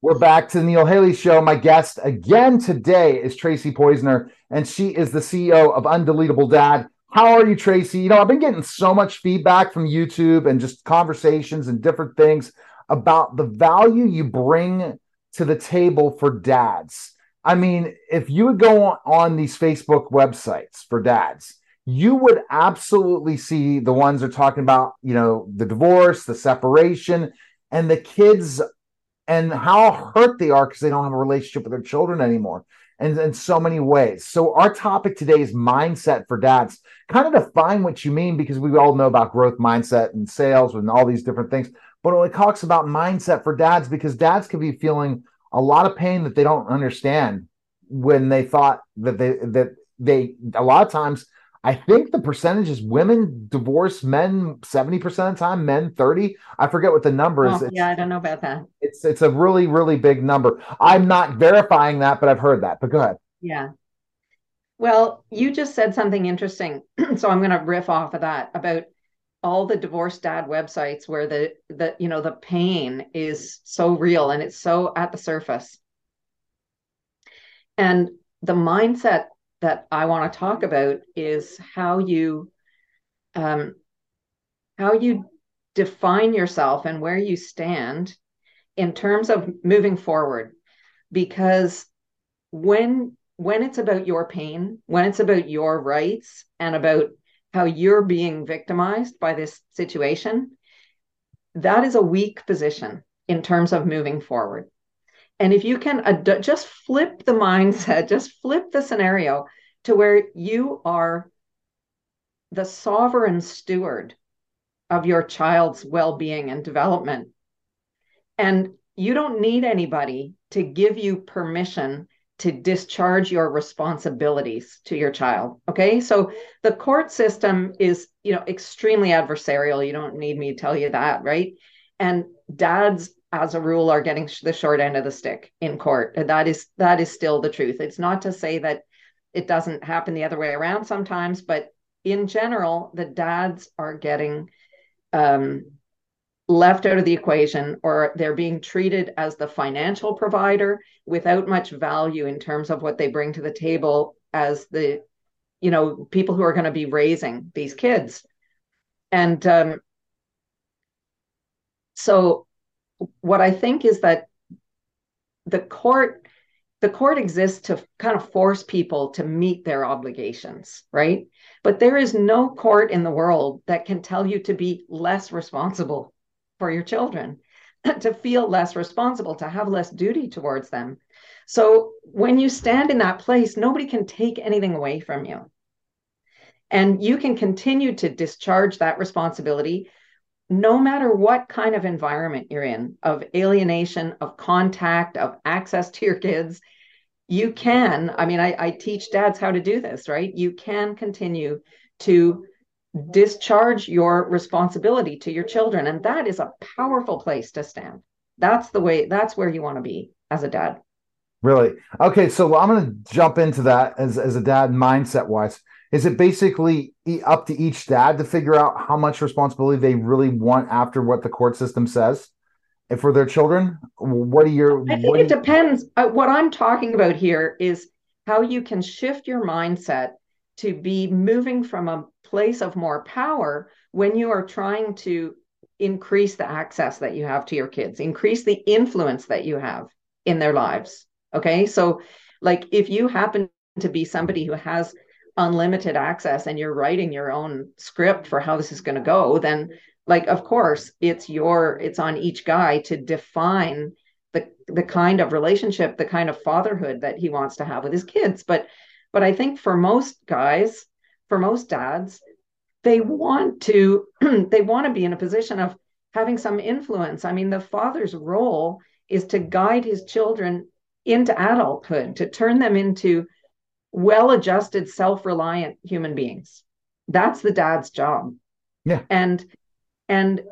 We're back to the Neil Haley Show. My guest again today is Tracy Poizner, and she is the CEO of Undeletable Dad. How are you, Tracy? You know, I've been getting so much feedback from YouTube and just conversations and different things about the value you bring to the table for dads. I mean, if you would go on, on these Facebook websites for dads, you would absolutely see the ones that are talking about, you know, the divorce, the separation, and the kids and how hurt they are because they don't have a relationship with their children anymore and in so many ways. So our topic today is mindset for dads. Kind of define what you mean because we all know about growth mindset and sales and all these different things. But it talks about mindset for dads because dads could be feeling a lot of pain that they don't understand when they thought that they that they a lot of times I think the percentage is women divorce men 70% of the time, men 30. I forget what the number is. Oh, yeah, I don't know about that. It's it's a really, really big number. I'm not verifying that, but I've heard that. But go ahead. Yeah. Well, you just said something interesting. so I'm gonna riff off of that about all the divorced dad websites where the the you know the pain is so real and it's so at the surface. And the mindset that I want to talk about is how you um, how you define yourself and where you stand in terms of moving forward. Because when when it's about your pain when it's about your rights and about how you're being victimized by this situation that is a weak position in terms of moving forward and if you can ad- just flip the mindset, just flip the scenario to where you are the sovereign steward of your child's well being and development. And you don't need anybody to give you permission to discharge your responsibilities to your child okay? So the court system is you know extremely adversarial. You don't need me to tell you that right? And dads as a rule are getting the short end of the stick in court. And that is that is still the truth. It's not to say that it doesn't happen the other way around sometimes but in general the dads are getting um, left out of the equation or they're being treated as the financial provider without much value in terms of what they bring to the table as the you know people who are going to be raising these kids. And um, so what I think is that the court the court exists to kind of force people to meet their obligations, right? But there is no court in the world that can tell you to be less responsible for your children, to feel less responsible, to have less duty towards them. So when you stand in that place, nobody can take anything away from you. And you can continue to discharge that responsibility no matter what kind of environment you're in of alienation of contact of access to your kids you can i mean I, I, teach dads how to do this right? You can continue to discharge your responsibility to your children and that is a powerful place to stand. That's the way that's where you want to be as a dad. Really? Okay so i'm going to jump into that as, as a dad mindset wise is it basically up to each dad to figure out how much responsibility they really want after what the court system says? And for their children what are your i think it depends. Uh, what i'm talking about here is how you can shift your mindset to be moving from a place of more power when you are trying to increase the access that you have to your kids increase the influence that you have in their lives. Okay? So like if you happen to be somebody who has unlimited access and you're writing your own script for how this is going to go then like of course it's your it's on each guy to define the the kind of relationship the kind of fatherhood that he wants to have with his kids. But but i think for most guys for most dads they want to they want to be in a position of having some influence. I mean the father's role is to guide his children into adulthood to turn them into well adjusted, self reliant human beings. That's the dad's job. Yeah. And, and,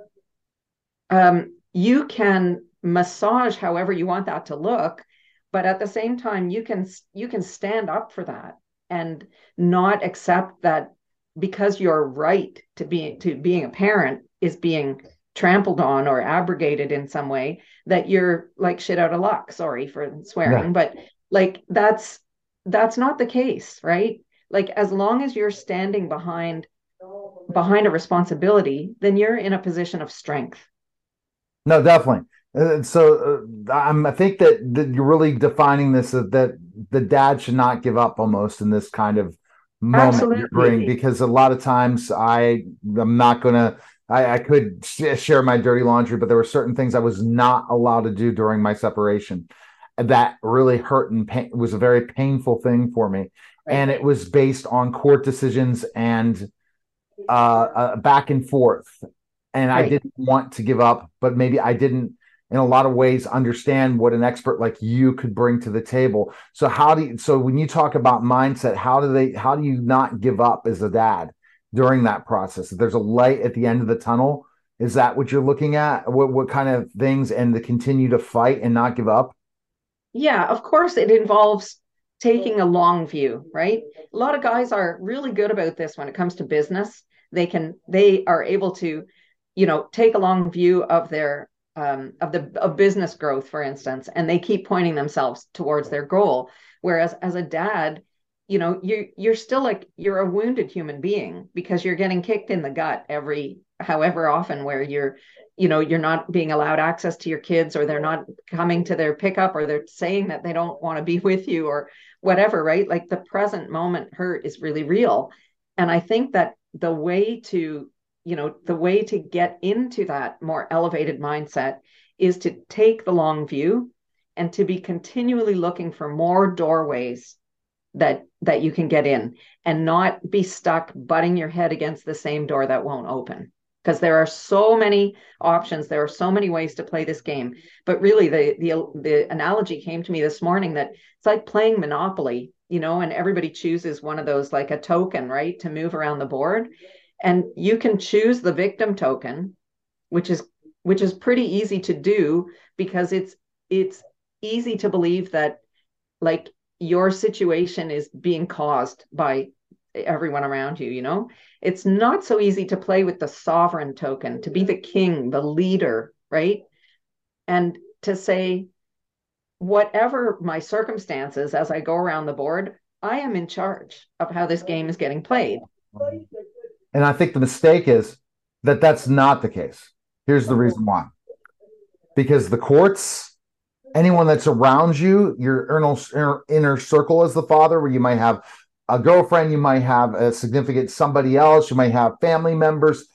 um, you can massage however you want that to look but at the same time you can you can stand up for that and not accept that because your right to be to being a parent is being trampled on or abrogated in some way that you're like shit out of luck sorry for swearing yeah. but like that's that's not the case right? Like as long as you're standing behind behind a responsibility then you're in a position of strength. No definitely. Uh, so uh, i think that, that you're really defining this uh, that the dad should not give up almost in this kind of moment Absolutely. you bring because a lot of times i i'm not gonna I, I could share my dirty laundry but there were certain things i was not allowed to do during my separation that really hurt and pain, was a very painful thing for me. And it was based on court decisions and uh, uh, back and forth. And right. i didn't want to give up but maybe i didn't in a lot of ways understand what an expert like you could bring to the table. So how do you so when you talk about mindset how do they how do you not give up as a dad during that process? If there's a light at the end of the tunnel is that what you're looking at? What, what kind of things and to continue to fight and not give up yeah of course it involves taking a long view right? A lot of guys are really good about this when it comes to business. They can they are able to you know take a long view of their um, of the of business growth, for instance, and they keep pointing themselves towards their goal. Whereas as a dad, you know, you you're still like you're a wounded human being because you're getting kicked in the gut every however often where you're you know you're not being allowed access to your kids or they're not coming to their pickup or they're saying that they don't want to be with you or whatever right? Like the present moment hurt is really real. And i think that the way to you know the way to get into that more elevated mindset is to take the long view and to be continually looking for more doorways that that you can get in and not be stuck butting your head against the same door that won't open. Because there are so many options. There are so many ways to play this game. But really the the the analogy came to me this morning that it's like playing monopoly you know and everybody chooses one of those like a token right to move around the board. And you can choose the victim token which is which is pretty easy to do because it's it's easy to believe that like your situation is being caused by everyone around you you know it's not so easy to play with the sovereign token to be the king the leader right and to say whatever my circumstances as i go around the board i am in charge of how this game is getting played and I think the mistake is that that's not the case. Here's the reason why. Because the courts, anyone that's around you, your inner, circle as the father, where you might have a girlfriend, you might have a significant somebody else, you might have family members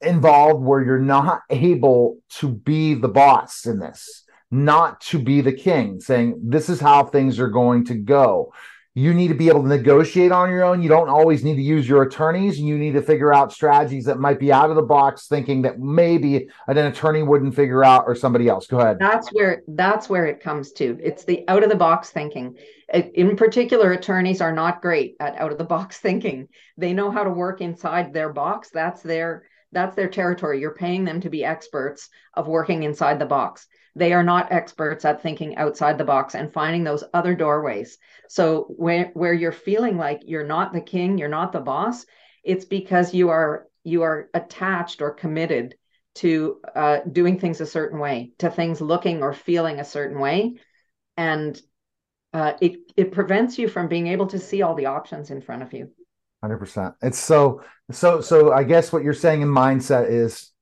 involved where you're not able to be the boss in this, not to be the king, saying, This is how things are going to go you need to be able to negotiate on your own. You don't always need to use your attorneys. You need to figure out strategies that might be out of the box, thinking that maybe an attorney wouldn't figure out or somebody else. Go ahead. That's where that's where it comes to. It's the out of the box thinking. In particular, attorneys are not great at out of the box thinking. They know how to work inside their box. That's their that's their territory. You're paying them to be experts of working inside the box they are not experts at thinking outside the box and finding those other doorways. So where where you're feeling like you're not the king, you're not the boss, it's because you are you are attached or committed to uh, doing things a certain way, to things looking or feeling a certain way, and uh, it it prevents you from being able to see all the options in front of you. Hundred percent. It's so so so. I guess what you're saying in mindset is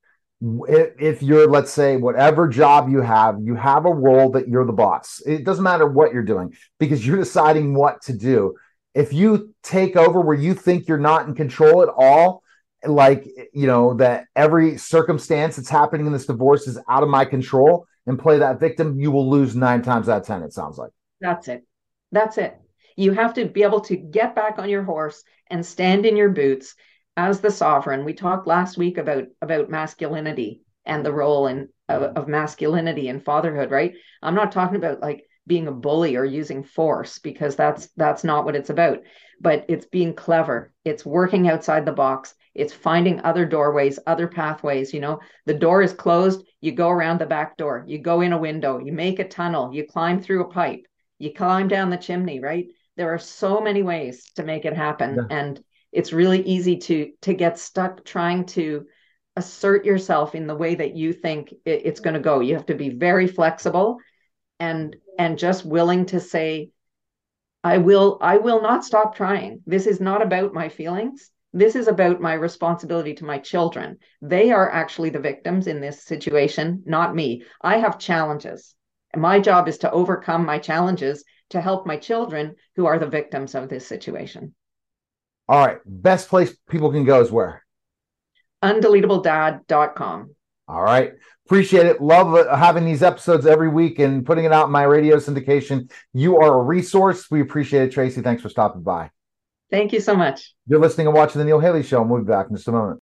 if you're let's say whatever job you have you have a role that you're the boss. It doesn't matter what you're doing because you're deciding what to do. If you take over where you think you're not in control at all like you know that every circumstance that's happening in this divorce is out of my control and play that victim you will lose nine times out of ten it sounds like. That's it. That's it. You have to be able to get back on your horse and stand in your boots as the sovereign we talked last week about about masculinity and the role in of, mm-hmm. of masculinity and fatherhood right? I'm not talking about like being a bully or using force because that's that's not what it's about but it's being clever. It's working outside the box. It's finding other doorways other pathways you know? The door is closed. You go around the back door. You go in a window. You make a tunnel. You climb through a pipe. You climb down the chimney right? There are so many ways to make it happen. Yeah. and it's really easy to to get stuck trying to assert yourself in the way that you think it, it's going to go. You have to be very flexible and and just willing to say I will I will not stop trying. This is not about my feelings. This is about my responsibility to my children. They are actually the victims in this situation, not me. I have challenges. My job is to overcome my challenges to help my children who are the victims of this situation. All right. Best place people can go is where? Undeletabledad.com. All right. Appreciate it. Love uh, having these episodes every week and putting it out in my radio syndication. You are a resource. We appreciate it, Tracy. Thanks for stopping by. Thank you so much. You're listening and watching The Neil Haley Show, and we'll be back in just a moment.